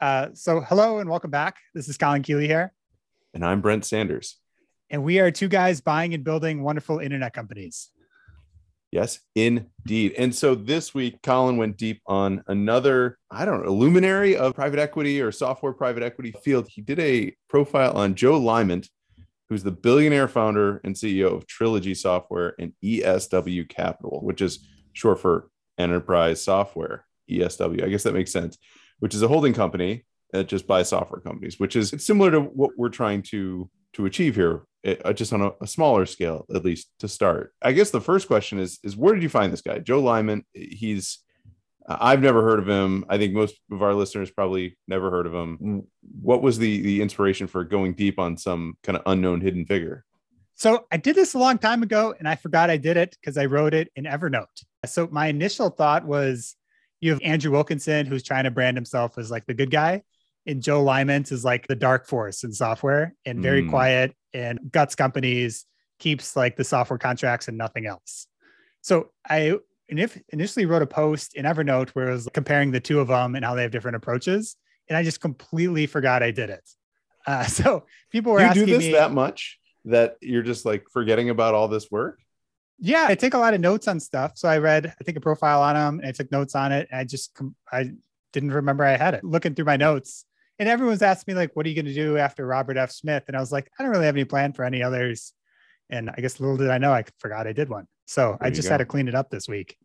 Uh, so, hello and welcome back. This is Colin Keeley here. And I'm Brent Sanders. And we are two guys buying and building wonderful internet companies. Yes, indeed. And so this week, Colin went deep on another, I don't know, luminary of private equity or software private equity field. He did a profile on Joe Liemandt, who's the billionaire founder and CEO of Trilogy Software and ESW Capital, which is short for Enterprise Software, ESW. I guess that makes sense, which is a holding company that just buys software companies, which is it's similar to what we're trying to to achieve here it, uh, just on a, a, smaller scale, at least to start. I guess the first question is is where did you find this guy, Joe Liemandt? He's uh, I've never heard of him. I think most of our listeners probably never heard of him. What was the the inspiration for going deep on some kind of unknown hidden figure? So I did this a long time ago, and I forgot I did it because I wrote it in Evernote. So my initial thought was you have Andrew Wilkinson who's trying to brand himself as like the good guy and Joe Liemandt is like the dark force in software and very mm. quiet and guts companies, keeps like the software contracts and nothing else. So I initially wrote a post in Evernote where it was comparing the two of them and how they have different approaches. And I just completely forgot I did it. Uh, so people were you asking do this me, that much that you're just like forgetting about all this work. Yeah, I take a lot of notes on stuff. So I read, I think a profile on them and I took notes on it. And I just, I didn't remember I had it. Looking through my notes, and everyone's asked me like, what are you going to do after Robert F. Smith? And I was like, I don't really have any plan for any others. And I guess little did I know, I forgot I did one. So there I just had to clean it up this week.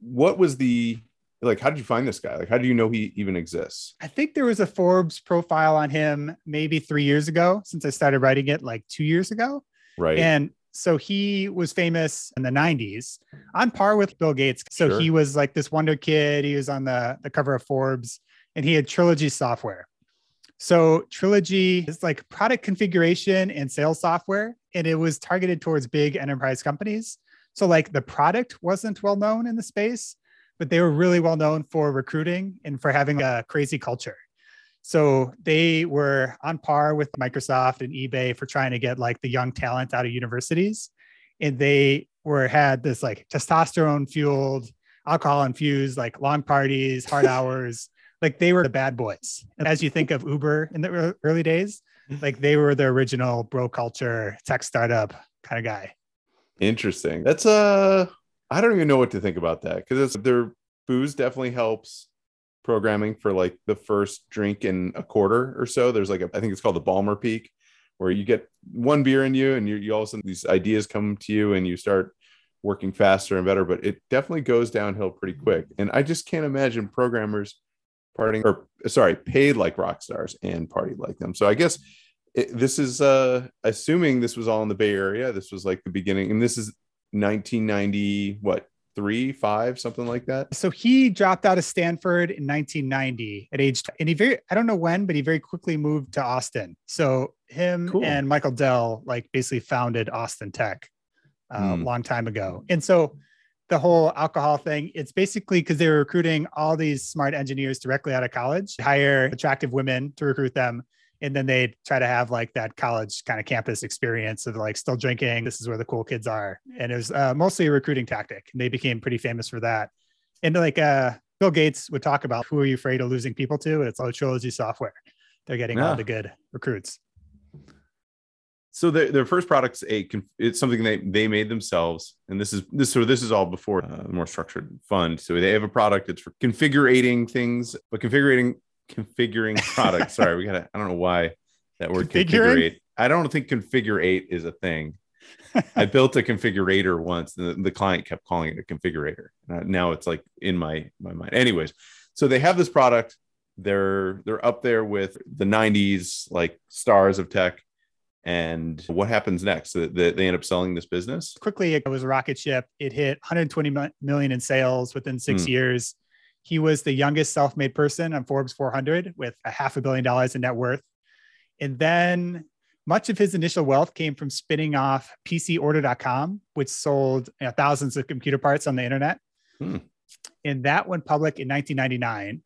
What was the like? How did you find this guy? Like, how do you know he even exists? I think there was a Forbes profile on him maybe three years ago, since I started writing it like two years ago. Right. And so he was famous in the 90s on par with Bill Gates. So sure. he was like this wonder kid. He was on the, the cover of Forbes and he had Trilogy software. So Trilogy is like product configuration and sales software, and it was targeted towards big enterprise companies. So like the product wasn't well known in the space, but they were really well known for recruiting and for having a crazy culture. So they were on par with Microsoft and eBay for trying to get like the young talent out of universities. And they were had this like testosterone fueled, alcohol infused, like long parties, hard hours like they were the bad boys. And as you think of Uber in the early days, like they were the original bro culture tech startup kind of guy. Interesting. That's uh I don't even know what to think about that because their booze definitely helps programming for like the first drink in a quarter or so. There's like a, I think it's called the Ballmer peak, where you get one beer in you and you, you all of a sudden these ideas come to you and you start working faster and better. But it definitely goes downhill pretty quick. And I just can't imagine programmers partying or sorry, paid like rock stars and party like them. So I guess it, this is uh assuming this was all in the Bay Area. This was like the beginning, and this is 1990, what three, five, something like that. So he dropped out of Stanford in 1990 at age, and he very, I don't know when, but he very quickly moved to Austin. So him cool. and Michael Dell like basically founded Austin Tech uh, a mm. long time ago. And so the whole alcohol thing. It's basically because they were recruiting all these smart engineers directly out of college, hire attractive women to recruit them. And then they try to have like that college kind of campus experience of like still drinking. This is where the cool kids are. And it was uh, mostly a recruiting tactic. And they became pretty famous for that. And like uh, Bill Gates would talk about who are you afraid of losing people to? It's all trilogy software. They're getting yeah. all the good recruits so the, their first product's a it's something they they made themselves and this is this so this is all before uh, more structured fund so they have a product it's for configuring things but configuring configuring products. Sorry we gotta i don't know why that word configure i don't think configure eight is a thing. I built a configurator once and the, the client kept calling it a configurator. Now it's like in my my mind. Anyways so they have this product. They're they're up there with the 90s like stars of tech. And what happens next? They, they end up selling this business? Quickly it was a rocket ship. It hit 120 million in sales within six mm. years he was the youngest self-made person on forbes 400 with a half a billion dollars in net worth. And then much of his initial wealth came from spinning off pcorder.com which sold you know, thousands of computer parts on the internet. Mm. and that went public in 1999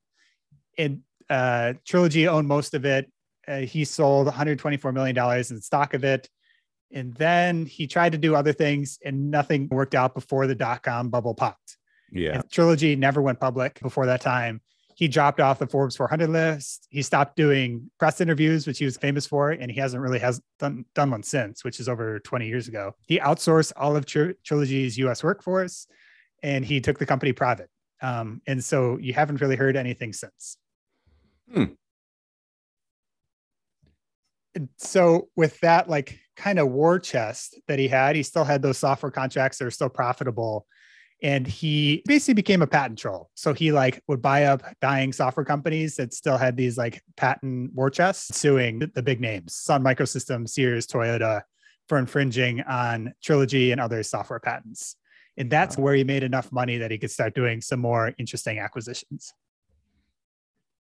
and uh, trilogy owned most of it. Uh, he sold 124 million dollars in stock of it. And then he tried to do other things and nothing worked out before the dot-com bubble popped yeah and trilogy never went public before that time he dropped off the Forbes 400 list. He stopped doing press interviews, which he was famous for, and he hasn't really has done, done one since, which is over 20 years ago. He outsourced all of Tr- Trilogy's U.S. workforce, and he took the company private. Um, and so you haven't really heard anything since. Hmm. So with that, like kind of war chest that he had, he still had those software contracts that are still profitable and he basically became a patent troll. So he like would buy up dying software companies that still had these like patent war chests, suing the big names, Sun Microsystems, Sears, Toyota, for infringing on Trilogy and other software patents. And that's wow. where he made enough money that he could start doing some more interesting acquisitions.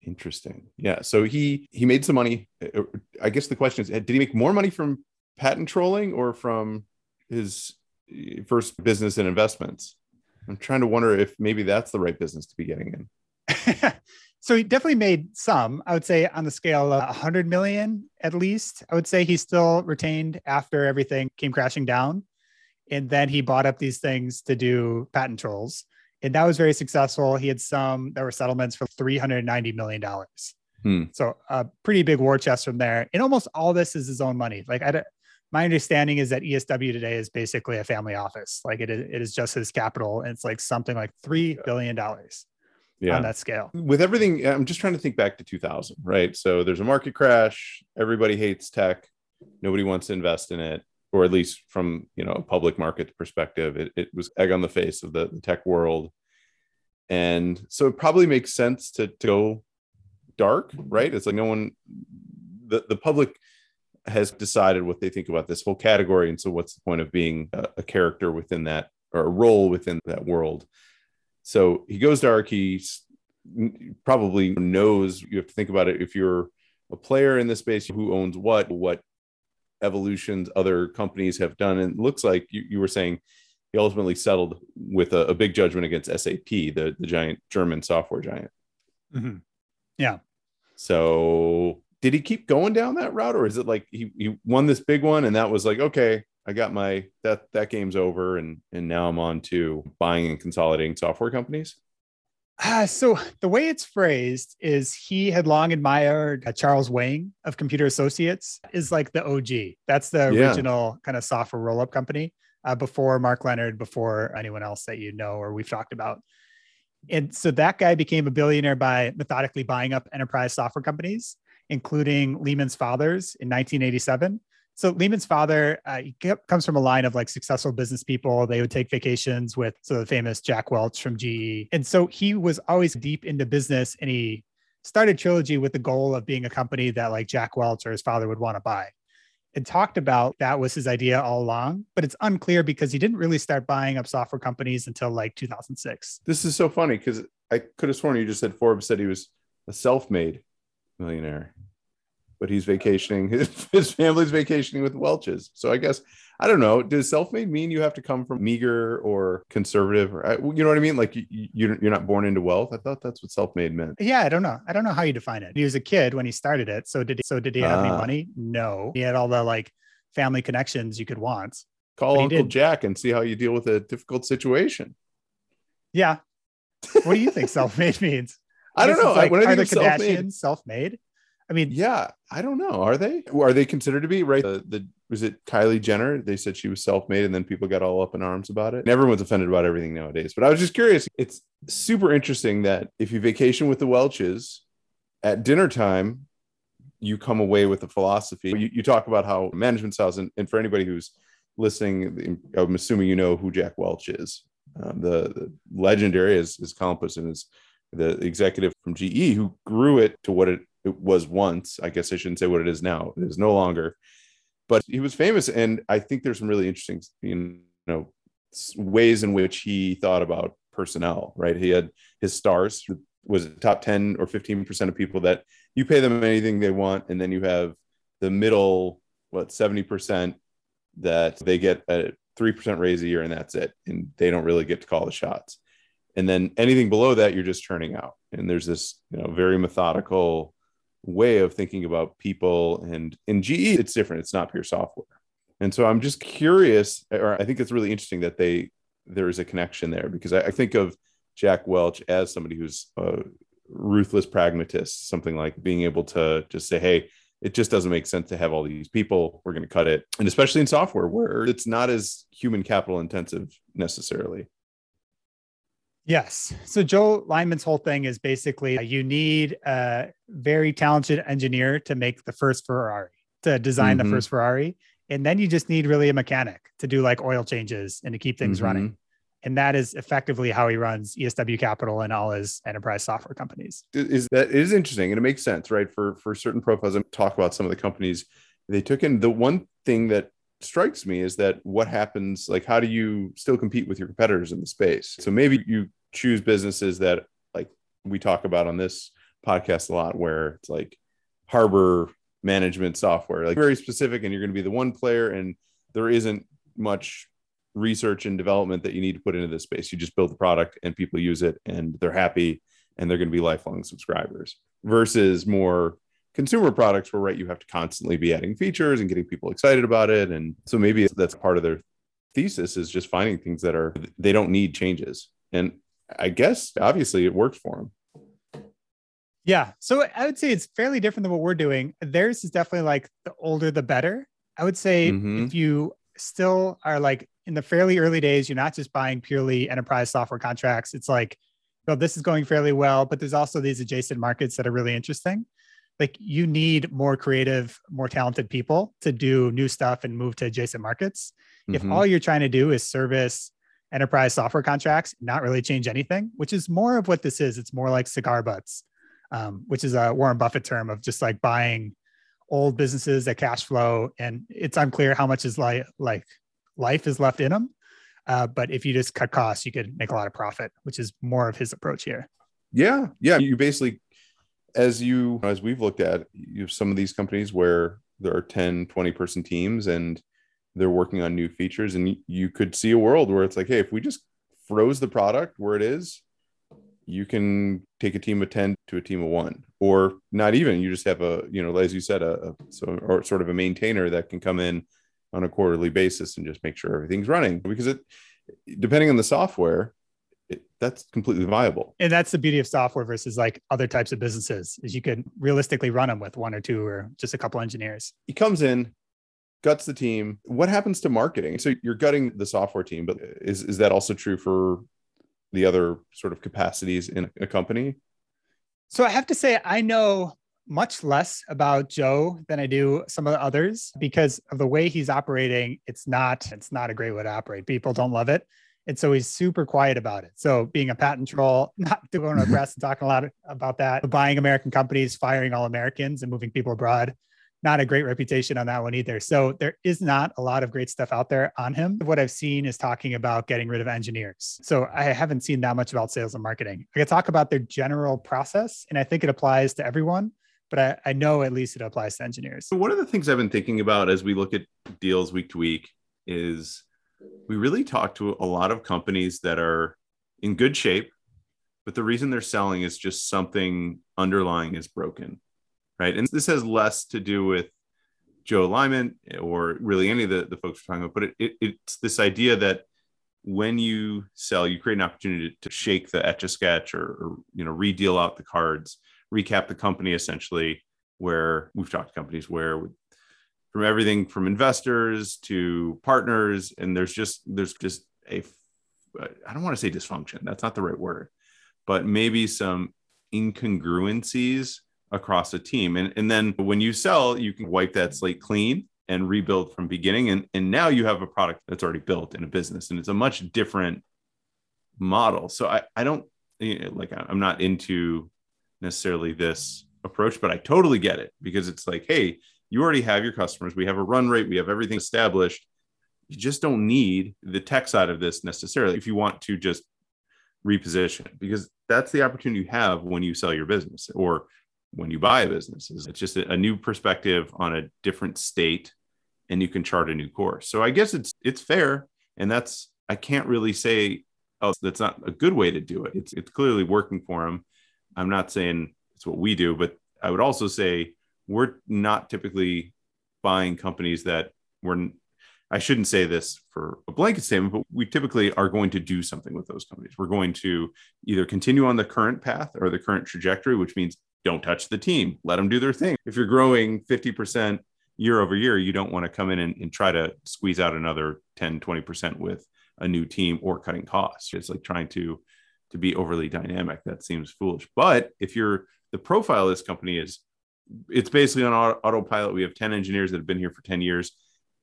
Interesting. Yeah. So he he made some money. Uh, I guess the question is, did he make more money from patent trolling or from his uh, first business and investments? I'm trying to wonder if maybe that's the right business to be getting in. so he definitely made some. I would say on the scale of 100 million at least. I would say he still retained after everything came crashing down, and then he bought up these things to do patent trolls, and that was very successful. He had some there were settlements for 390 million dollars. Hmm. So a pretty big war chest from there, and almost all this is his own money. Like I don't my understanding is that ESW today is basically a family office. Like it is, it is just his capital. And it's like something like $3 billion yeah. on that scale. With everything, I'm just trying to think back to 2000, right? So there's a market crash. Everybody hates tech. Nobody wants to invest in it, or at least from, you know, a public market perspective, it, it was egg on the face of the, the tech world. And so it probably makes sense to, to go dark, right? It's like no one, the, the public has decided what they think about this whole category. And so, what's the point of being a, a character within that or a role within that world? So he goes dark. He probably knows you have to think about it. If you're a player in this space, who owns what, what evolutions other companies have done. And it looks like you, you were saying he ultimately settled with a, a, big judgment against SAP, the, the giant German software giant. Mm-hmm. Yeah. So did he keep going down that route or is it like he, he won this big one and that was like okay i got my that that game's over and and now i'm on to buying and consolidating software companies uh, so the way it's phrased is he had long admired uh, Charles Wang of Computer Associates is like the OG. That's the yeah. original kind of software roll-up company uh, before Mark Leonard, before anyone else that you know or we've talked about. And so that guy became a billionaire by methodically buying up enterprise software companies including Liemandt's fathers in 1987. So Liemandt's father uh, comes from a line of like successful business people. They would take vacations with so the famous Jack Welch from GE, and so he was always deep into business. And he started Trilogy with the goal of being a company that like Jack Welch or his father would want to buy. And talked about that was his idea all along, but it's unclear because he didn't really start buying up software companies until like 2006. This is so funny because I could have sworn you just said Forbes said he was a self-made millionaire, but he's vacationing. His, his family's vacationing with Welch's. So I guess I don't know. Does self-made mean you have to come from meager or conservative, or you know what I mean? Like you, you're you're not born into wealth. I thought that's what self-made meant. Yeah, I don't know. I don't know how you define it. He was a kid when he started it. So did he, so did he have any ah. money? No. He had all the like family connections you could want. Call Uncle Jack and see how you deal with a difficult situation. Yeah. What do you think self-made means? I don't know. Like, when I are the Kardashians self-made? I mean, yeah, I don't know. Are they? Are they considered to be right? The, the was it Kylie Jenner? They said she was self-made, and then people got all up in arms about it. And everyone's offended about everything nowadays. But I was just curious. It's super interesting that if you vacation with the Welches at dinner time, you come away with a philosophy. You, you talk about how management styles, and, and for anybody who's listening, I'm assuming you know who Jack Welch is. Um, the, the, legendary is, is Compass and is the executive from GE who grew it to what it, it was once. I guess I shouldn't say what it is now. It is no longer, but he was famous, and I think there's some really interesting, you know, ways in which he thought about personnel. Right, he had his stars was top 10 or 15 percent of people that you pay them anything they want, and then you have the middle what 70 percent that they get a three percent raise a year, and that's it, and they don't really get to call the shots and then anything below that you're just turning out and there's this you know very methodical way of thinking about people and in ge it's different it's not pure software and so i'm just curious or i think it's really interesting that they there is a connection there because i, I think of jack welch as somebody who's a, ruthless pragmatist something like being able to just say, hey, it just doesn't make sense to have all these people. We're going to cut it. And especially in software where it's not as human capital intensive necessarily. Yes. So Joe Liemandt's whole thing is basically you need a very talented engineer to make the first Ferrari, to design mm-hmm. the first Ferrari. And then you just need really a mechanic to do like oil changes and to keep things mm-hmm. running. And that is effectively how he runs ESW Capital and all his enterprise software companies. Is that is interesting and it makes sense, right? For for certain profiles, and talk about some of the companies they took in. The one thing that strikes me is that what happens, like how do you still compete with your competitors in the space? So maybe you choose businesses that like we talk about on this podcast a lot, where it's like harbor management software, like very specific, and you're going to be the one player, and there isn't much research and development that you need to put into this space. You just build the product and people use it and they're happy and they're going to be lifelong subscribers versus more consumer products where right. You have to constantly be adding features and getting people excited about it. And so maybe that's part of their thesis is just finding things that are they don't need changes. And i guess obviously it works for them yeah. So i would say it's fairly different than what we're doing. Theirs is definitely like the older the better. I would say mm-hmm. if you still are like in the fairly early days, you're not just buying purely enterprise software contracts. It's like, well, this is going fairly well, but there's also these adjacent markets that are really interesting. Like you need more creative, more talented people to do new stuff and move to adjacent markets. Mm-hmm. If all you're trying to do is service enterprise software contracts, not really change anything, which is more of what this is. It's more like cigar butts, um, which is a Warren Buffett term of just like buying old businesses that cash flow, and it's unclear how much is like like life is left in them. Uh, but if you just cut costs, you could make a lot of profit, which is more of his approach here. Yeah, yeah. You basically, as you as we've looked at, you have some of these companies where there are 10, 20 person teams and they're working on new features, and you could see a world where it's like, hey, if we just froze the product where it is, you can take a team of 10 to a team of one or not even you just have a you know as you said a, a so or sort of a maintainer that can come in on a quarterly basis and just make sure everything's running because it depending on the software it, that's completely viable and that's the beauty of software versus like other types of businesses is you could realistically run them with one or two or just a couple engineers he comes in guts the team what happens to marketing so you're gutting the software team but is, is that also true for the other sort of capacities in a company so i have to say i know much less about Joe than I do some of the others because of the way he's operating. It's not it's not a great way to operate. People don't love it. And so he's super quiet about it. So being a patent troll, not doing a press and talking a lot about that, buying American companies, firing all Americans and moving people abroad. Not a great reputation on that one either. So there is not a lot of great stuff out there on him. What I've seen is talking about getting rid of engineers. So I haven't seen that much about sales and marketing. I could talk about their general process, and I think it applies to everyone but I, I know at least it applies to engineers. One of the things I've been thinking about as we look at deals week to week is we really talk to a lot of companies that are in good shape, but the reason they're selling is just something underlying is broken, right? And this has less to do with Joe Liemandt or really any of the, the folks we're talking about, but it, it, it's this idea that when you sell, you create an opportunity to shake the etch a sketch or, or you know redeal out the cards recap the company essentially, where we've talked to companies where from everything from investors to partners, and there's just there's just a I don't want to say dysfunction. That's not the right word, but maybe some incongruencies across a team. And, and then when you sell, you can wipe that slate clean and rebuild from beginning. And, and now you have a product that's already built in a business and it's a much different model. So I, I don't like, I'm not into necessarily this approach, but I totally get it because it's like, hey, you already have your customers. We have a run rate, we have everything established. You just don't need the tech side of this necessarily if you want to just reposition because that's the opportunity you have when you sell your business or when you buy a business. It's just a new perspective on a different state and you can chart a new course. So I guess it's it's fair and that's I can't really say oh that's not a good way to do it. It's it's clearly working for them I'm not saying it's what we do, but I would also say we're not typically buying companies that we're I shouldn't say this for a blanket statement, but we typically are going to do something with those companies. We're going to either continue on the current path or the current trajectory, which means don't touch the team, let them do their thing. If you're growing 50% year over year, you don't want to come in and, and try to squeeze out another 10, 20% with a new team or cutting costs. It's like trying to to be overly dynamic. That seems foolish. But if you're the profile of this company is it's basically on autopilot. We have 10 engineers that have been here for 10 years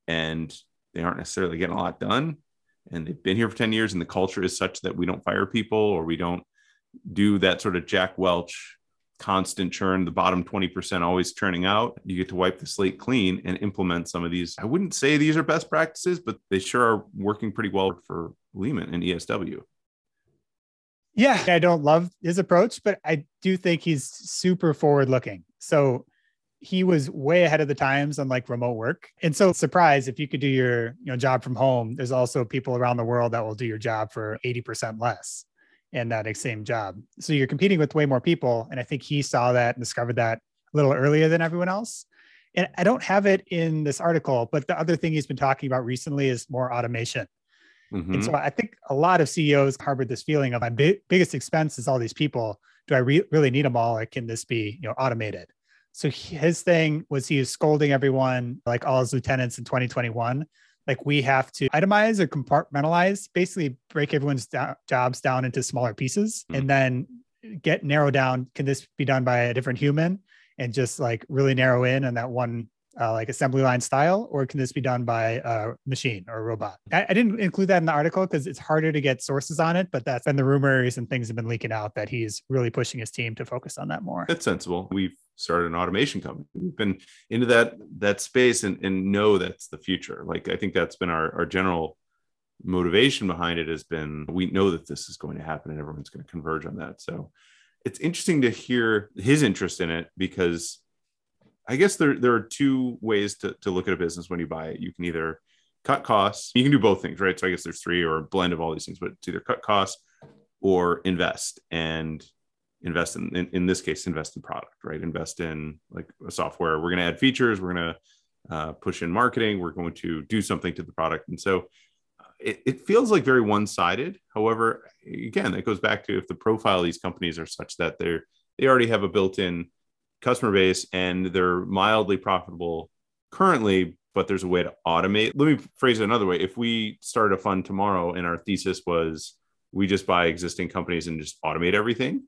and they aren't necessarily getting a lot done. And they've been here for 10 years and the culture is such that we don't fire people or we don't do that sort of Jack Welch constant churn, the bottom 20% always churning out. You get to wipe the slate clean and implement some of these. I wouldn't say these are best practices, but they sure are working pretty well for Liemandt and ESW. Yeah, I don't love his approach, but I do think he's super forward looking. So he was way ahead of the times on like remote work. And so surprise if you could do your, you know, job from home, there's also people around the world that will do your job for 80% less in that same job. So you're competing with way more people. And I think he saw that and discovered that a little earlier than everyone else. And I don't have it in this article, but the other thing he's been talking about recently is more automation. Mm-hmm. And so I think a lot of CEOs harbored this feeling of my big, biggest expense is all these people. Do I re- really need them all, or can this be you know automated? So his thing was he was scolding everyone, like all his lieutenants in 2021. Like we have to itemize or compartmentalize, basically break everyone's do- jobs down into smaller pieces, mm-hmm. and then get narrow down. Can this be done by a different human? And just like really narrow in on that one uh, like assembly line style, or can this be done by a machine or a robot? I, I didn't include that in the article because it's harder to get sources on it, but that's been the rumors and things have been leaking out that he's really pushing his team to focus on that more. That's sensible. We've started an automation company. We've been into that that space and, and know that's the future. Like I think that's been our, our general motivation behind it has been we know that this is going to happen and everyone's going to converge on that. So it's interesting to hear his interest in it because I guess there, there are two ways to, to look at a business when you buy it. You can either cut costs, you can do both things, right? So I guess there's three or a blend of all these things, but it's either cut costs or invest and invest in, in, in this case, invest in product, right? Invest in like a software. We're going to add features. We're going to uh, push in marketing. We're going to do something to the product. And so uh, it, it feels like very one-sided. However, again, it goes back to if the profile of these companies are such that they're, they already have a built-in customer base and they're mildly profitable currently, but there's a way to automate. Let me phrase it another way. If we started a fund tomorrow and our thesis was we just buy existing companies and just automate everything,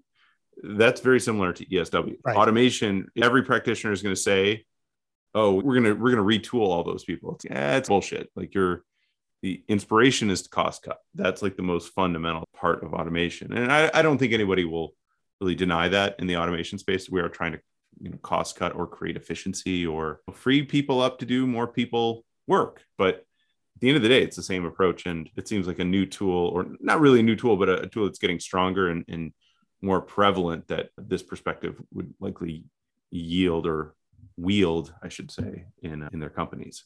that's very similar to ESW. Right. Automation, every practitioner is going to say, "Oh, we're going to we're going to retool all those people." It's, yeah, it's bullshit. Like you're the inspiration is to cost cut. That's like the most fundamental part of automation. And I, I don't think anybody will really deny that in the automation space. We are trying to you know cost cut or create efficiency or free people up to do more people work. But at the end of the day it's the same approach. And it seems like a new tool or not really a new tool but a, a tool that's getting stronger and, and more prevalent that this perspective would likely yield or wield i should say in uh, in their companies.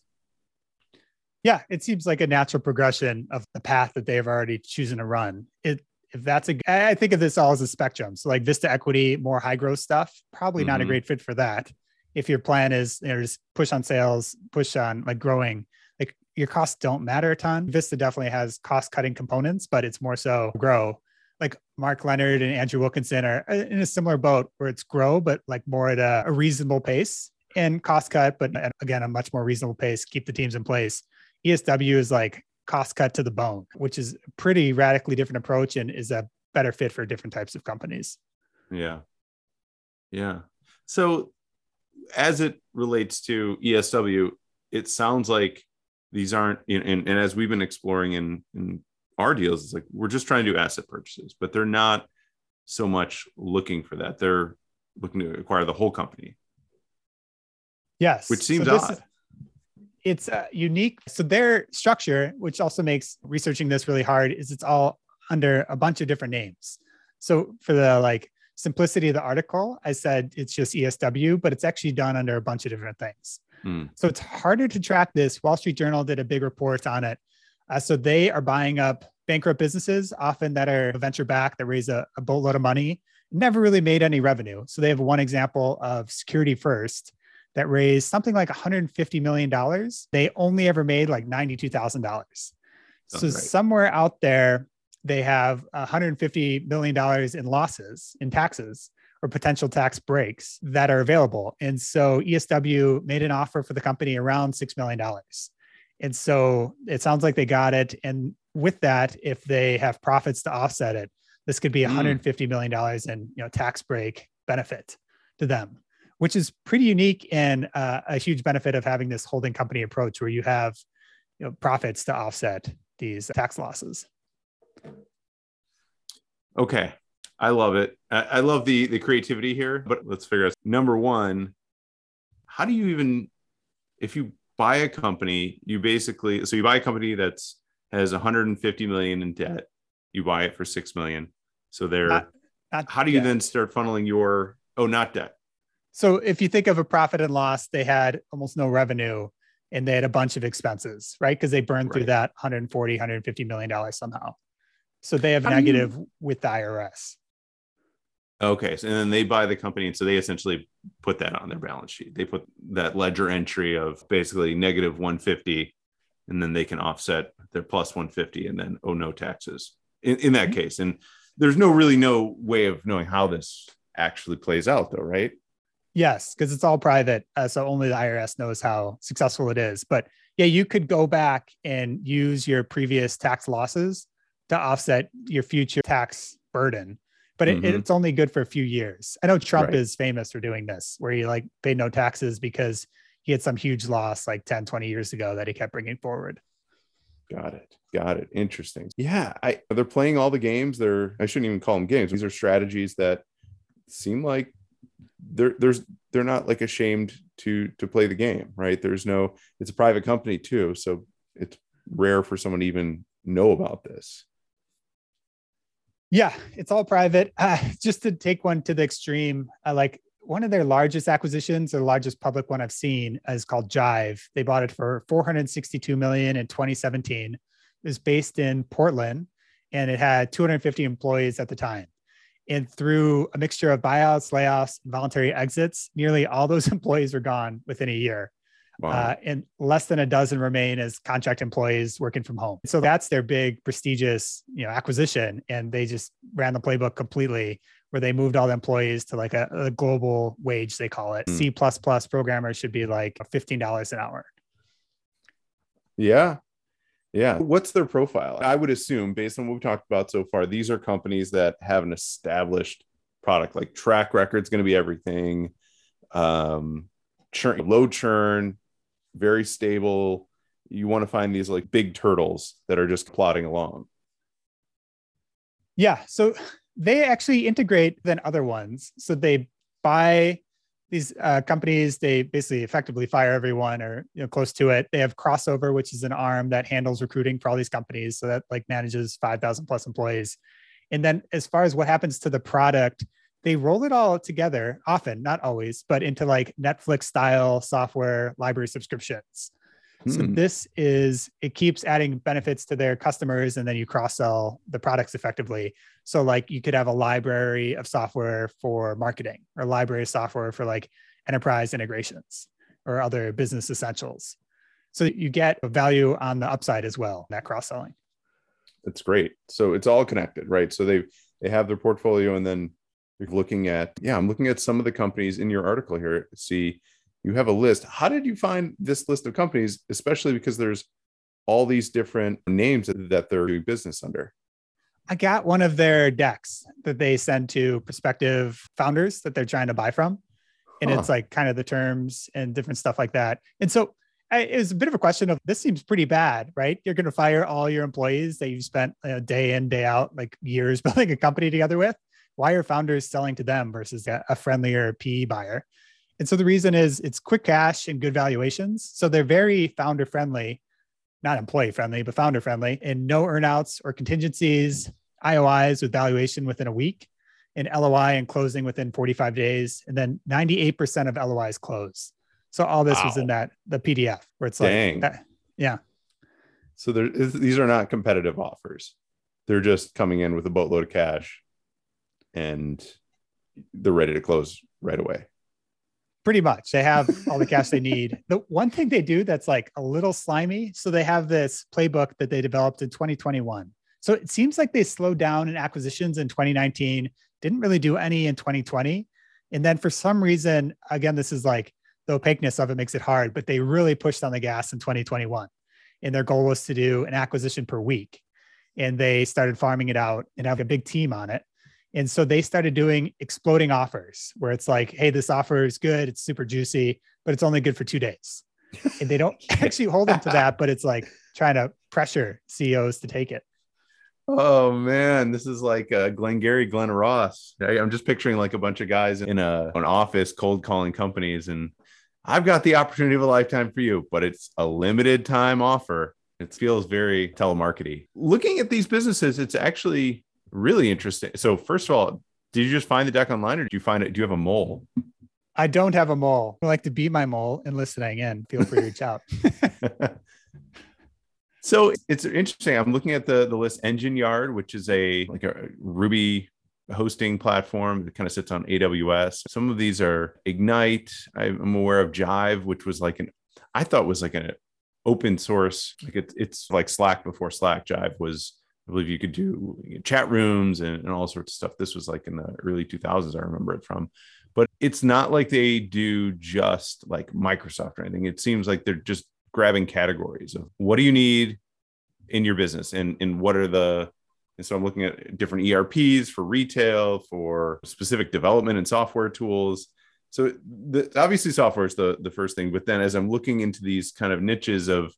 Yeah it seems like a natural progression of the path that they've already chosen to run. It if that's a i think of this all as a spectrum. So like vista equity more high growth stuff probably mm-hmm. not a mm-hmm. great fit for that. If your plan is you know just push on sales push on like growing like your costs don't matter a ton. Vista definitely has cost cutting components but it's more so grow. Like mark leonard and andrew wilkinson are uh, in a similar boat where it's grow but like more at a, a reasonable pace and cost cut but again a much more reasonable pace. Keep the teams in place. Esw is like cost cut to the bone, which is a pretty radically different approach and is a better fit for different types of companies. Yeah. Yeah. So as it relates to ESW, it sounds like these aren't and, and as we've been exploring in, in our deals, it's like we're just trying to do asset purchases, but they're not so much looking for that. They're looking to acquire the whole company. Yes. Which seems so odd. Is, it's uh, unique. So their structure, which also makes researching this really hard, is it's all under a bunch of different names. So for the like simplicity of the article, I said it's just ESW, but it's actually done under a bunch of different things. Mm. So it's harder to track this. Wall Street Journal did a big report on it. Uh, so they are buying up bankrupt businesses, often that are venture backed, that raise a, a boatload of money, never really made any revenue. So they have one example of Security First that raised something like 150 million dollars. They only ever made like 92 thousand dollars. So right. somewhere out there, they have 150 million dollars in losses in taxes or potential tax breaks that are available. And so ESW made an offer for the company around $6 million. And so it sounds like they got it. And with that, if they have profits to offset it, this could be $150 mm. in you know tax break benefit to them, which is pretty unique and uh, a huge benefit of having this holding company approach where you have you know, profits to offset these tax losses. Okay, I love it. I, love the the creativity here. But let's figure out number one. How do you even, if you buy a company, you basically so you buy a company that's has 150 million in debt. You buy it for six million. So they're not, not how do you debt. then start funneling your oh not debt? So if you think of a profit and loss, they had almost no revenue and they had a bunch of expenses, right? Because they burned right. through that 140, 150 million dollars somehow. So they have how negative you... with the IRS. Okay, so and then they buy the company, and so they essentially put that on their balance sheet. They put that ledger entry of basically negative 150, and then they can offset their plus 150, and then oh no taxes in, in that mm-hmm. case. And there's no really no way of knowing how this actually plays out, though, right? Yes, because it's all private, uh, so only the IRS knows how successful it is. But yeah, you could go back and use your previous tax losses to offset your future tax burden but it, mm-hmm. it's only good for a few years. I know Trump right. is famous for doing this, where he like paid no taxes because he had some huge loss like 10, 20 years ago that he kept bringing forward. Got it. Got it. Interesting. Yeah. I, they're playing all the games. They're, I shouldn't even call them games. These are strategies that seem like they're, there's, they're not like ashamed to, to play the game, right? There's no, it's a private company too. So it's rare for someone to even know about this. Yeah, it's all private. Uh, just to take one to the extreme, uh, like one of their largest acquisitions, the largest public one I've seen, is called Jive. They bought it for 462 million in 2017. It was based in Portland, and it had 250 employees at the time. And through a mixture of buyouts, layoffs, and voluntary exits, nearly all those employees were gone within a year. Wow. Uh, and less than a dozen remain as contract employees working from home. So that's their big prestigious, you know, acquisition, and they just ran the playbook completely, where they moved all the employees to like a, a global wage, they call it. Mm. C plus plus programmers should be like fifteen dollars an hour. Yeah, yeah. What's their profile? I would assume, based on what we've talked about so far, these are companies that have an established product. Like track record's going to be everything. Um, churn, low churn, very stable. You want to find these like big turtles that are just plodding along. Yeah. So they actually integrate than other ones. So they buy these uh, companies, they basically effectively fire everyone or you know close to it. They have crossover, which is an arm that handles recruiting for all these companies. So that like manages 5,000 plus employees. And then as far as what happens to the product, they roll it all together often not always but into like netflix style software library subscriptions hmm. so this is it keeps adding benefits to their customers and then you cross sell the products effectively. So like you could have a library of software for marketing or library of software for like enterprise integrations or other business essentials. So you get a value on the upside as well that cross selling that's great. So it's all connected right? So they they have their portfolio and then you're looking at yeah i'm looking at some of the companies in your article here. See you have a list how did you find this list of companies especially because there's all these different names that they're doing business under i got one of their decks that they send to prospective founders that they're trying to buy from and huh. it's like kind of the terms and different stuff like that and so it was a bit of a question of this seems pretty bad, right? You're going to fire all your employees that you've spent a day in, day out, like years building a company together with why are founders selling to them versus a friendlier PE buyer? And so the reason is it's quick cash and good valuations. So they're very founder friendly, not employee friendly, but founder friendly, and no earnouts or contingencies, IOIs with valuation within a week, and LOI and closing within 45 days. And then 98% of LOIs close. So all this wow. was in that the PDF where it's Dang. like, that, yeah. So there, these are not competitive offers. They're just coming in with a boatload of cash and they're ready to close right away. Pretty much. They have all the cash they need. The one thing they do that's like a little slimy. So they have this playbook that they developed in 2021. So it seems like they slowed down in acquisitions in 2019, didn't really do any in 2020. And then for some reason, again, this is like the opaqueness of it makes it hard, but they really pushed on the gas in 2021. And their goal was to do an acquisition per week. And they started farming it out and have a big team on it. And so they started doing exploding offers where it's like, hey, this offer is good, it's super juicy, but it's only good for two days. And they don't actually hold them to that, but it's like trying to pressure CEOs to take it. Oh man, this is like uh, Glengarry Glen Ross. I'm just picturing like a bunch of guys in a, an office cold calling companies, and I've got the opportunity of a lifetime for you, but it's a limited time offer. It feels very telemarketing. Looking at these businesses, it's actually really interesting. So, first of all, did you just find the deck online or did you find it? Do you have a mole? I don't have a mole. I like to be my mole and listening in. Feel free to reach out. so it's interesting. I'm looking at the the list Engine Yard, which is a like a Ruby hosting platform that kind of sits on AWS. Some of these are Ignite. I'm aware of Jive, which was like an I thought was like an open source, like it, it's like Slack before Slack. Jive was I believe you could do chat rooms and, and all sorts of stuff. This was like in the early 2000s, I remember it from. But it's not like they do just like Microsoft or anything. It seems like they're just grabbing categories of what do you need in your business and, and what are the and so I'm looking at different ERPs for retail, for specific development and software tools. So the, obviously software is the, the first thing, but then as I'm looking into these kind of niches of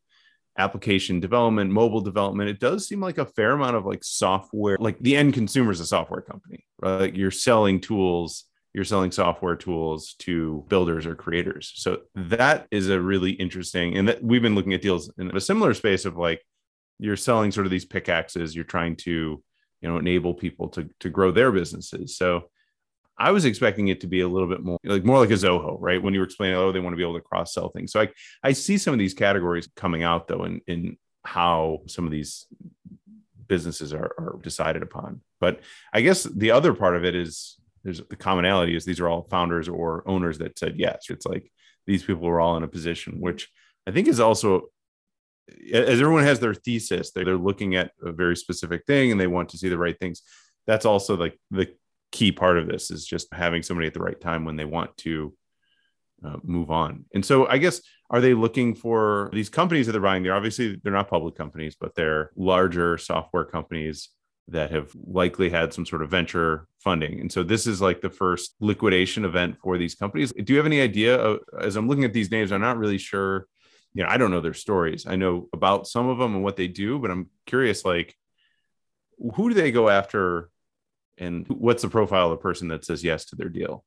application development, mobile development, it does seem like a fair amount of like software, like the end consumer is a software company, right? Like you're selling tools, you're selling software tools to builders or creators. So that is a really interesting, and that we've been looking at deals in a similar space of like you're selling sort of these pickaxes, you're trying to, you know, enable people to to grow their businesses. So I was expecting it to be a little bit more like more like a Zoho, right? When you were explaining, oh, they want to be able to cross sell things. So I I see some of these categories coming out though in in how some of these businesses are, are decided upon. But I guess the other part of it is there's the commonality is these are all founders or owners that said yes. It's like these people were all in a position, which I think is also as everyone has their thesis, they're looking at a very specific thing and they want to see the right things. That's also like the key part of this is just having somebody at the right time when they want to uh, move on. And so I guess are they looking for these companies that they're buying? They're obviously they're not public companies, but they're larger software companies that have likely had some sort of venture funding. And so this is like the first liquidation event for these companies. Do you have any idea of, as I'm looking at these names, I'm not really sure, you know, I don't know their stories. I know about some of them and what they do, but I'm curious like who do they go after and what's the profile of the person that says yes to their deal?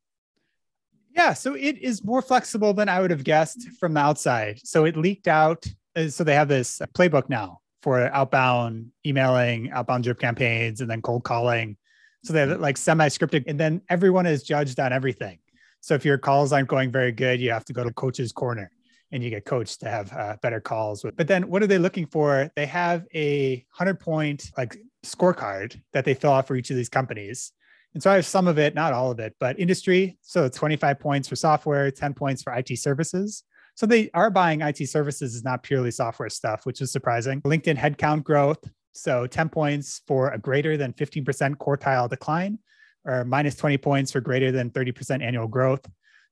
Yeah so it is more flexible than i would have guessed from the outside. So it leaked out uh, so they have this playbook now for outbound emailing outbound drip campaigns and then cold calling. So they're like semi-scripted and then everyone is judged on everything. So if your calls aren't going very good you have to go to coach's corner and you get coached to have uh, better calls. But then what are they looking for? They have a 100 point like scorecard that they fill out for each of these companies. And so I have some of it, not all of it, but industry. So 25 points for software, 10 points for IT services. So they are buying IT services is not purely software stuff, which is surprising. LinkedIn headcount growth. So 10 points for a greater than 15% quartile decline, or minus 20 points for greater than 30% annual growth.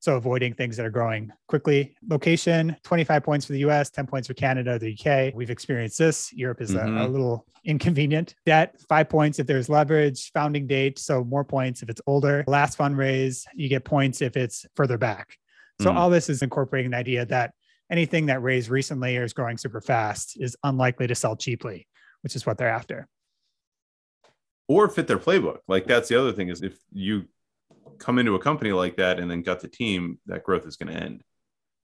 So avoiding things that are growing quickly. Location, 25 points for the US, 10 points for Canada, the UK. We've experienced this. Europe is mm-hmm. a, a, little inconvenient. Debt, five points if there's leverage. Founding date, so more points if it's older. Last fundraise, you get points if it's further back. So mm. all this is incorporating the idea that anything that raised recently or is growing super fast is unlikely to sell cheaply, which is what they're after. Or fit their playbook. Like that's the other thing is if you come into a company like that and then gut the team, that growth is going to end.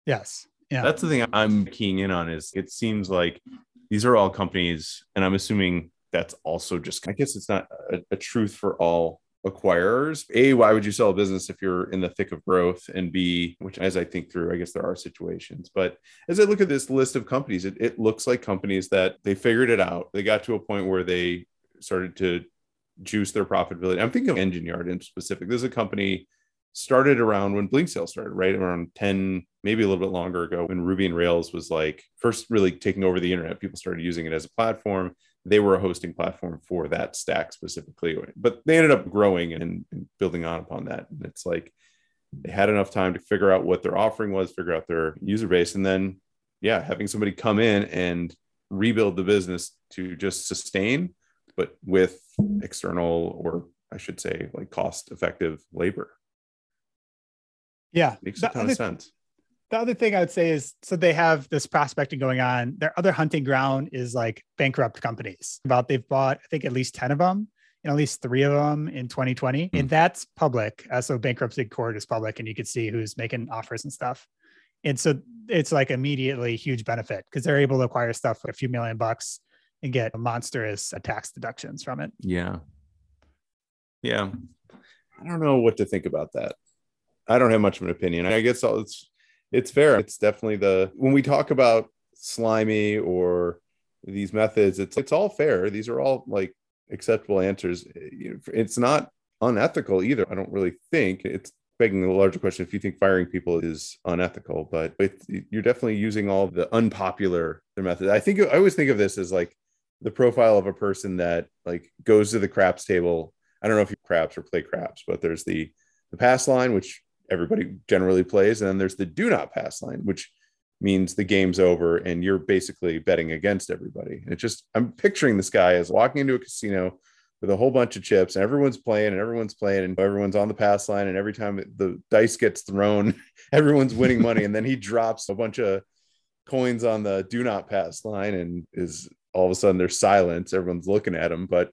Yes. Yeah. That's the thing I'm keying in on is it seems like these are all companies, and I'm assuming that's also just I guess it's not a, a truth for all acquirers. A, why would you sell a business if you're in the thick of growth? And B, which as I think through, I guess there are situations. But as I look at this list of companies, it, it looks like companies that they figured it out. They got to a point where they started to juice their profitability. I'm thinking of Engine Yard in specific. This is a company started around when Blinksale started, right around 10, maybe a little bit longer ago, when Ruby and Rails was like first really taking over the internet. People started using it as a platform. They were a hosting platform for that stack specifically, but they ended up growing and, and building on upon that. And it's like they had enough time to figure out what their offering was, figure out their user base, and then yeah, having somebody come in and rebuild the business to just sustain, but with external or I should say like cost effective labor. Yeah. Makes a ton other, of sense. The other thing I would say is so they have this prospecting going on. Their other hunting ground is like bankrupt companies. About they've bought, I think, at least 10 of them and at least three of them in 2020. Mm. And that's public. Uh, so bankruptcy court is public and you can see who's making offers and stuff. And so it's like immediately huge benefit because they're able to acquire stuff for a few million bucks and get monstrous tax deductions from it. Yeah. Yeah. I don't know what to think about that. I don't have much of an opinion. I guess all, it's it's fair. It's definitely the when we talk about slimy or these methods, it's it's all fair. These are all like acceptable answers. It's not unethical either. I don't really think it's begging the larger question if you think firing people is unethical, but you're definitely using all the unpopular methods. I think I always think of this as like the profile of a person that like goes to the craps table. I don't know if you craps or play craps, but there's the the pass line, which everybody generally plays, and then there's the do not pass line, which means the game's over and you're basically betting against everybody. And it just I'm picturing this guy as walking into a casino with a whole bunch of chips and everyone's playing and everyone's playing and everyone's on the pass line and every time the dice gets thrown everyone's winning money and then he drops a bunch of coins on the do not pass line and is all of a sudden there's silence everyone's looking at him but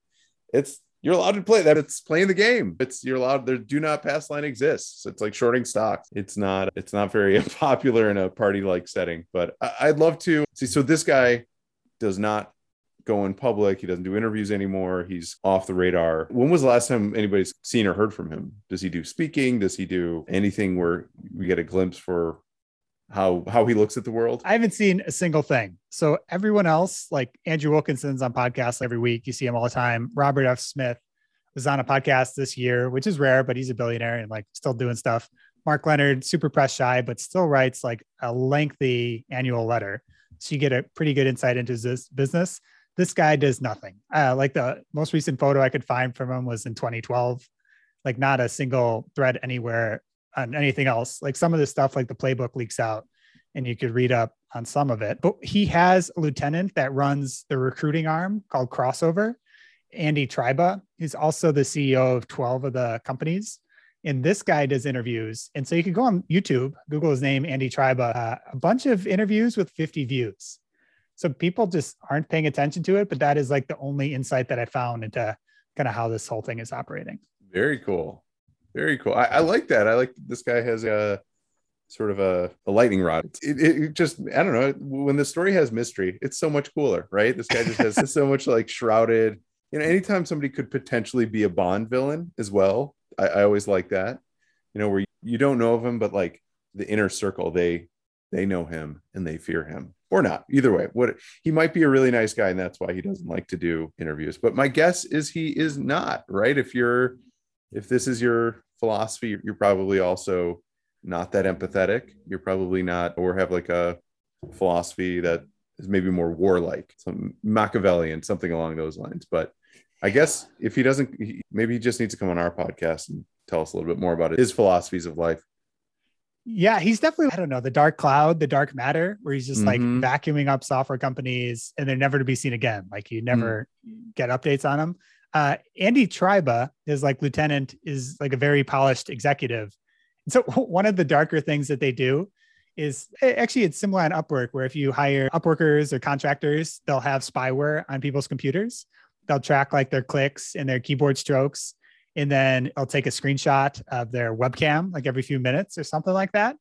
it's you're allowed to play that it's playing the game it's you're allowed there do not pass line exists it's like shorting stocks it's not it's not very popular in a party like setting but I, i'd love to see so this guy does not go in public. He doesn't do interviews anymore. He's off the radar. When was the last time anybody's seen or heard from him? Does he do speaking? Does he do anything where we get a glimpse for how how he looks at the world? I haven't seen a single thing. So everyone else, like Andrew Wilkinson's on podcasts every week. You see him all the time. Robert F. Smith was on a podcast this year, which is rare, but he's a billionaire and like still doing stuff. Mark Leonard, super press shy, but still writes like a lengthy annual letter. So you get a pretty good insight into this business this guy does nothing. Uh, like the most recent photo I could find from him was in 2012. Like not a single thread anywhere on anything else. Like some of the stuff, like the playbook leaks out, and you could read up on some of it. But he has a lieutenant that runs the recruiting arm called Crossover, Andy Tryba. He's also the CEO of 12 of the companies. And this guy does interviews. And so you can go on YouTube, Google his name, Andy Tryba, uh, a bunch of interviews with 50 views. So people just aren't paying attention to it, but that is like the only insight that I found into kind of how this whole thing is operating. Very cool. Very cool. I, I like that. I like this guy has a sort of a, a lightning rod. It, it, just, I don't know, when the story has mystery, it's so much cooler, right? This guy just has so much like shrouded. You know, anytime somebody could potentially be a Bond villain as well, I, I always like that. You know, where you, you don't know of him, but like the inner circle, they they know him and they fear him or not either way what he might be a really nice guy and that's why he doesn't like to do interviews but my guess is he is not right if you're if this is your philosophy you're probably also not that empathetic you're probably not or have like a philosophy that is maybe more warlike some machiavellian something along those lines but i guess if he doesn't maybe he just needs to come on our podcast and tell us a little bit more about it, his philosophies of life yeah, he's definitely, I don't know, the dark cloud, the dark matter, where he's just mm-hmm. like vacuuming up software companies and they're never to be seen again. Like you never mm. get updates on them. Uh, Andy Tryba, his like lieutenant, is like a very polished executive. And so one of the darker things that they do is actually it's similar on Upwork, where if you hire Upworkers or contractors, they'll have spyware on people's computers. They'll track like their clicks and their keyboard strokes and then I'll take a screenshot of their webcam like every few minutes or something like that.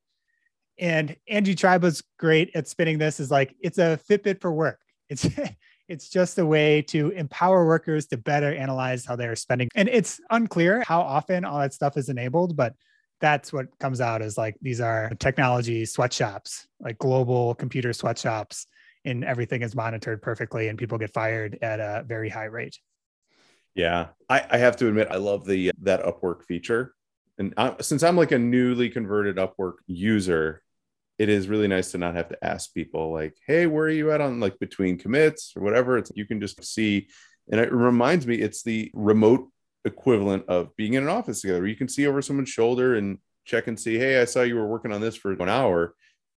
And Andy Tryba's great at spinning this is like it's a Fitbit for work. It's it's just a way to empower workers to better analyze how they're spending. And it's unclear how often all that stuff is enabled, but that's what comes out as like these are technology sweatshops, like global computer sweatshops, and everything is monitored perfectly and people get fired at a very high rate. Yeah, I, I have to admit I love the uh, that Upwork feature and I, since I'm like a newly converted Upwork user, it is really nice to not have to ask people like, "Hey, where are you at on like between commits or whatever?" It's you can just see, and it reminds me it's the remote equivalent of being in an office together. You can see over someone's shoulder and check and see, "Hey, I saw you were working on this for an hour.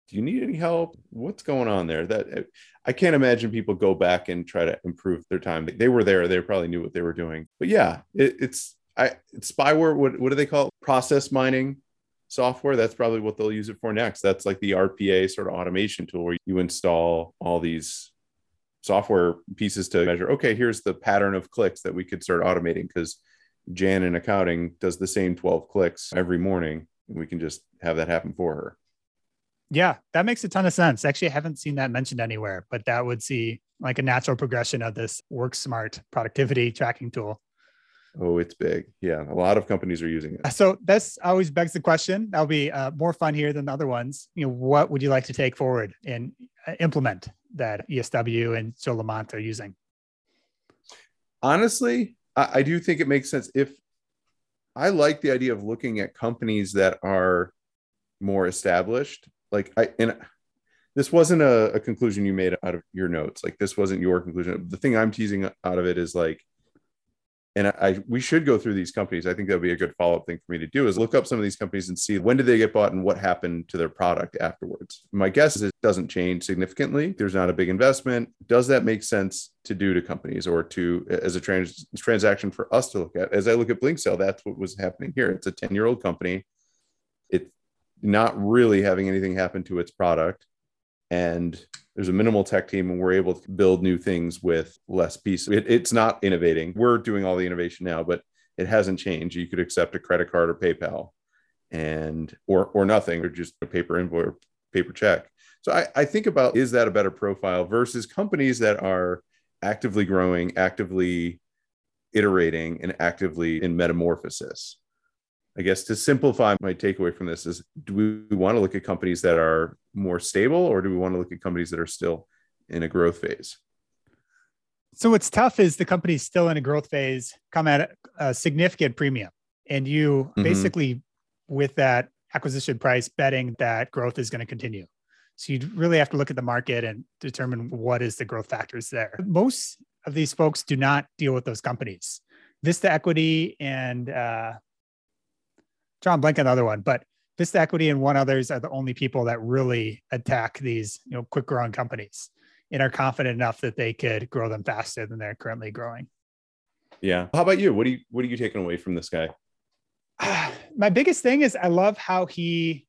Do you need any help? What's going on there?" That eh, I can't imagine people go back and try to improve their time. They were there; they probably knew what they were doing. But yeah, it, it's I spyware. What what do they call it? Process mining software. That's probably what they'll use it for next. That's like the RPA sort of automation tool where you install all these software pieces to measure. Okay, here's the pattern of clicks that we could start automating because Jan in accounting does the same 12 clicks every morning. And we can just have that happen for her. Yeah, that makes a ton of sense. Actually, I haven't seen that mentioned anywhere, but that would see like a natural progression of this work smart productivity tracking tool. Oh, it's big. Yeah, a lot of companies are using it. So this always begs the question. That'll be uh, more fun here than the other ones. You know, what would you like to take forward and uh, implement that ESW and Joe Liemandt are using? Honestly, I, I do think it makes sense. If I like the idea of looking at companies that are more established, like I and this wasn't a, a conclusion you made out of your notes. Like this wasn't your conclusion. The thing I'm teasing out of it is like and I, we should go through these companies. I think that would be a good follow up thing for me to do is look up some of these companies and see when did they get bought and what happened to their product afterwards. My guess is it doesn't change significantly. There's not a big investment. Does that make sense to do to companies or to as a trans, transaction for us to look at? As I look at Blinksale, that's what was happening here. It's a 10 year old company. It's not really having anything happen to its product. And there's a minimal tech team and we're able to build new things with less pieces. It, it's not innovating. We're doing all the innovation now, but it hasn't changed. You could accept a credit card or PayPal and or or nothing or just a paper invoice or paper check. So I, I think about is that a better profile versus companies that are actively growing, actively iterating, and actively in metamorphosis. I guess to simplify my takeaway from this is do we want to look at companies that are more stable or do we want to look at companies that are still in a growth phase? So what's tough is the company's still in a growth phase, come at a significant premium. And you mm-hmm. basically, with that acquisition price, betting that growth is going to continue. So you really have to look at the market and determine what is the growth factors there. Most of these folks do not deal with those companies. Vista Equity and uh, John Blank another one, but Vista Equity and one others are the only people that really attack these, you know, quick growing companies and are confident enough that they could grow them faster than they're currently growing. Yeah. How about you? What do you what are you taking away from this guy? My biggest thing is I love how he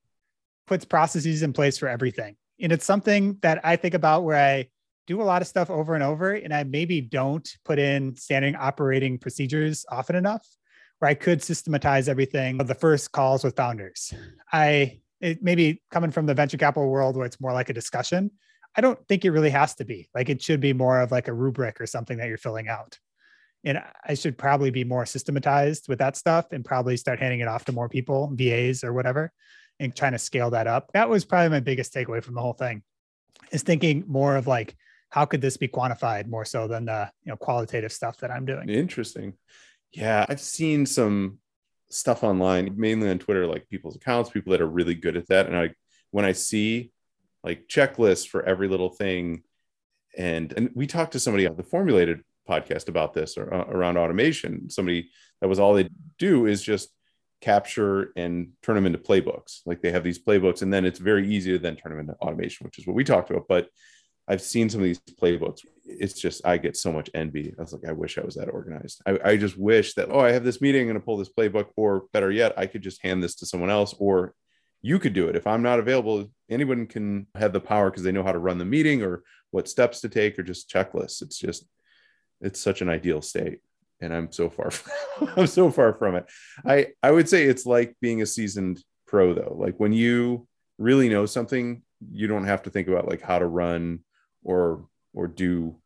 puts processes in place for everything. And it's something that I think about where I do a lot of stuff over and over and I maybe don't put in standing operating procedures often enough where I could systematize everything. Of the first calls with founders. I it maybe coming from the venture capital world where it's more like a discussion. I don't think it really has to be. Like it should be more of like a rubric or something that you're filling out. And I should probably be more systematized with that stuff and probably start handing it off to more people, VAs or whatever, and trying to scale that up. That was probably my biggest takeaway from the whole thing is thinking more of like, how could this be quantified more so than the you know qualitative stuff that I'm doing? Interesting. Yeah, I've seen some stuff online, mainly on Twitter, like people's accounts, people that are really good at that. And I, when I see like checklists for every little thing, and and we talked to somebody on the Formulated podcast about this or uh, around automation. Somebody that was all they do is just capture and turn them into playbooks. Like they have these playbooks, and then it's very easy to then turn them into automation, which is what we talked about. But I've seen some of these playbooks. It's just I get so much envy. I was like, I wish I was that organized. I, I just wish that oh, I have this meeting, I'm to pull this playbook, or better yet, I could just hand this to someone else, or you could do it. If I'm not available, anyone can have the power because they know how to run the meeting or what steps to take or just checklists. It's just it's such an ideal state, and I'm so far from, I'm so far from it. I I would say it's like being a seasoned pro though. Like when you really know something, you don't have to think about like how to run or or do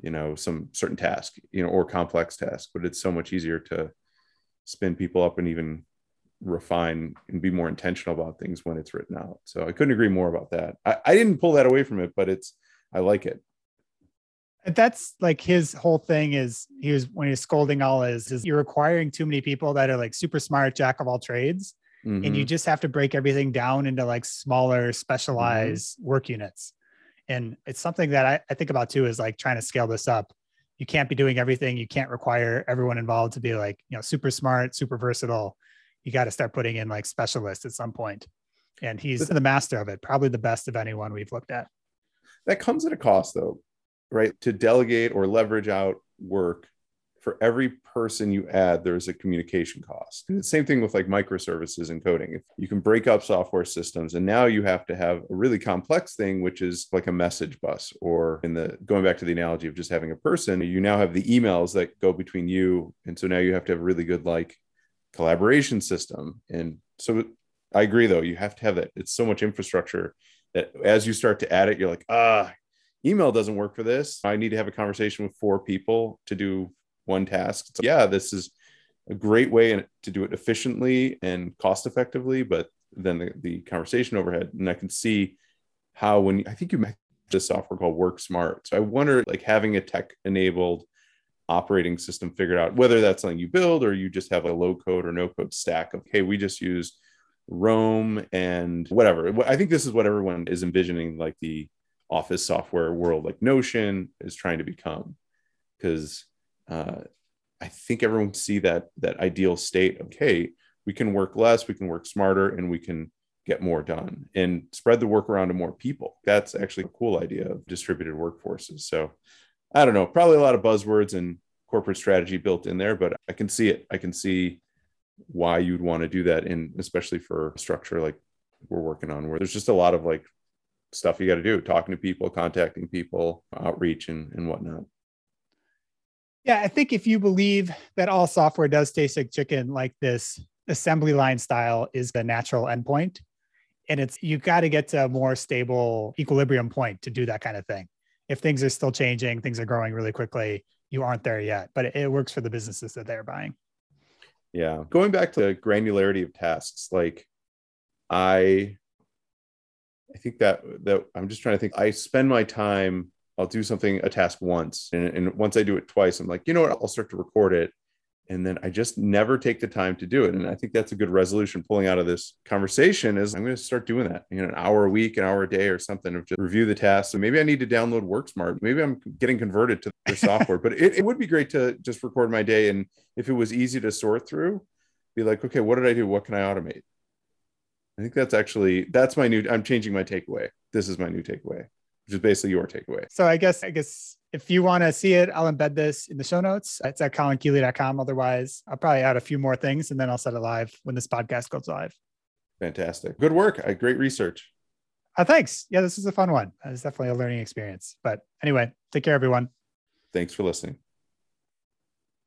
you know some certain task you know or complex task but it's so much easier to spin people up and even refine and be more intentional about things when it's written out so i couldn't agree more about that i, I didn't pull that away from it but it's i like it That's like his whole thing is he was when he's scolding all is is you're requiring too many people that are like super smart jack of all trades. Mm-hmm. And you mm-hmm. just have to break everything down into like smaller specialized mm-hmm. work units. And it's something that I, I think about too is like trying to scale this up. You can't be doing everything. You can't require everyone involved to be like, you know, super smart, super versatile. You got to start putting in like specialists at some point. And he's the master of it, probably the best of anyone we've looked at. That comes at a cost though, right? To delegate or leverage out work for every person you add, there's a communication cost. And the same thing with like microservices and coding. If you can break up software systems, and now you have to have a really complex thing, which is like a message bus, or in the going back to the analogy of just having a person, you now have the emails that go between you. And so now you have to have a really good like collaboration system. And so I agree though, you have to have that. It's so much infrastructure that as you start to add it, you're like, ah, email doesn't work for this. I need to have a conversation with four people to do one task. Yeah, this is a great way to do it efficiently and cost effectively, but then the, the conversation overhead. And I can see how when I think you mentioned this software called WorkSmart. So I wonder like having a tech enabled operating system figured out, whether that's something you build or you just have a low code or no code stack of, hey, we just use Roam and whatever. I think this is what everyone is envisioning, like the office software world, like Notion is trying to become. Because uh, I think everyone see that that ideal state. Okay, we can work less, we can work smarter, and we can get more done and spread the work around to more people. That's actually a cool idea of distributed workforces. So I don't know, probably a lot of buzzwords and corporate strategy built in there, but I can see it. I can see why you'd want to do that, and especially for a structure like we're working on, where there's just a lot of like stuff you got to do, talking to people, contacting people, outreach, and and whatnot. Yeah, I think if you believe that all software does taste like chicken, like this assembly line style is the natural endpoint, and it's you got to get to a more stable equilibrium point to do that kind of thing. If things are still changing, things are growing really quickly, you aren't there yet, but it, it works for the businesses that they're buying. Yeah, going back to granularity of tasks, like I, I think that that I'm just trying to think. I spend my time I'll do something, a task once. And, and once I do it twice, I'm like, you know what? I'll start to record it. And then I just never take the time to do it. And I think that's a good resolution pulling out of this conversation is I'm going to start doing that, you know, an hour a week, an hour a day or something of just review the tasks. So maybe I need to download WorkSmart. Maybe I'm getting converted to the software, but it, it would be great to just record my day. And if it was easy to sort through, be like, okay, what did I do? What can I automate? I think that's actually, that's my new, I'm changing my takeaway. This is my new takeaway which is basically your takeaway. So I guess I guess if you want to see it, I'll embed this in the show notes. It's at colinkeeley.com. Otherwise, I'll probably add a few more things and then I'll set it live when this podcast goes live. Fantastic. Good work. Great research. Uh, thanks. Yeah, this is a fun one. It's definitely a learning experience. But anyway, take care, everyone. Thanks for listening.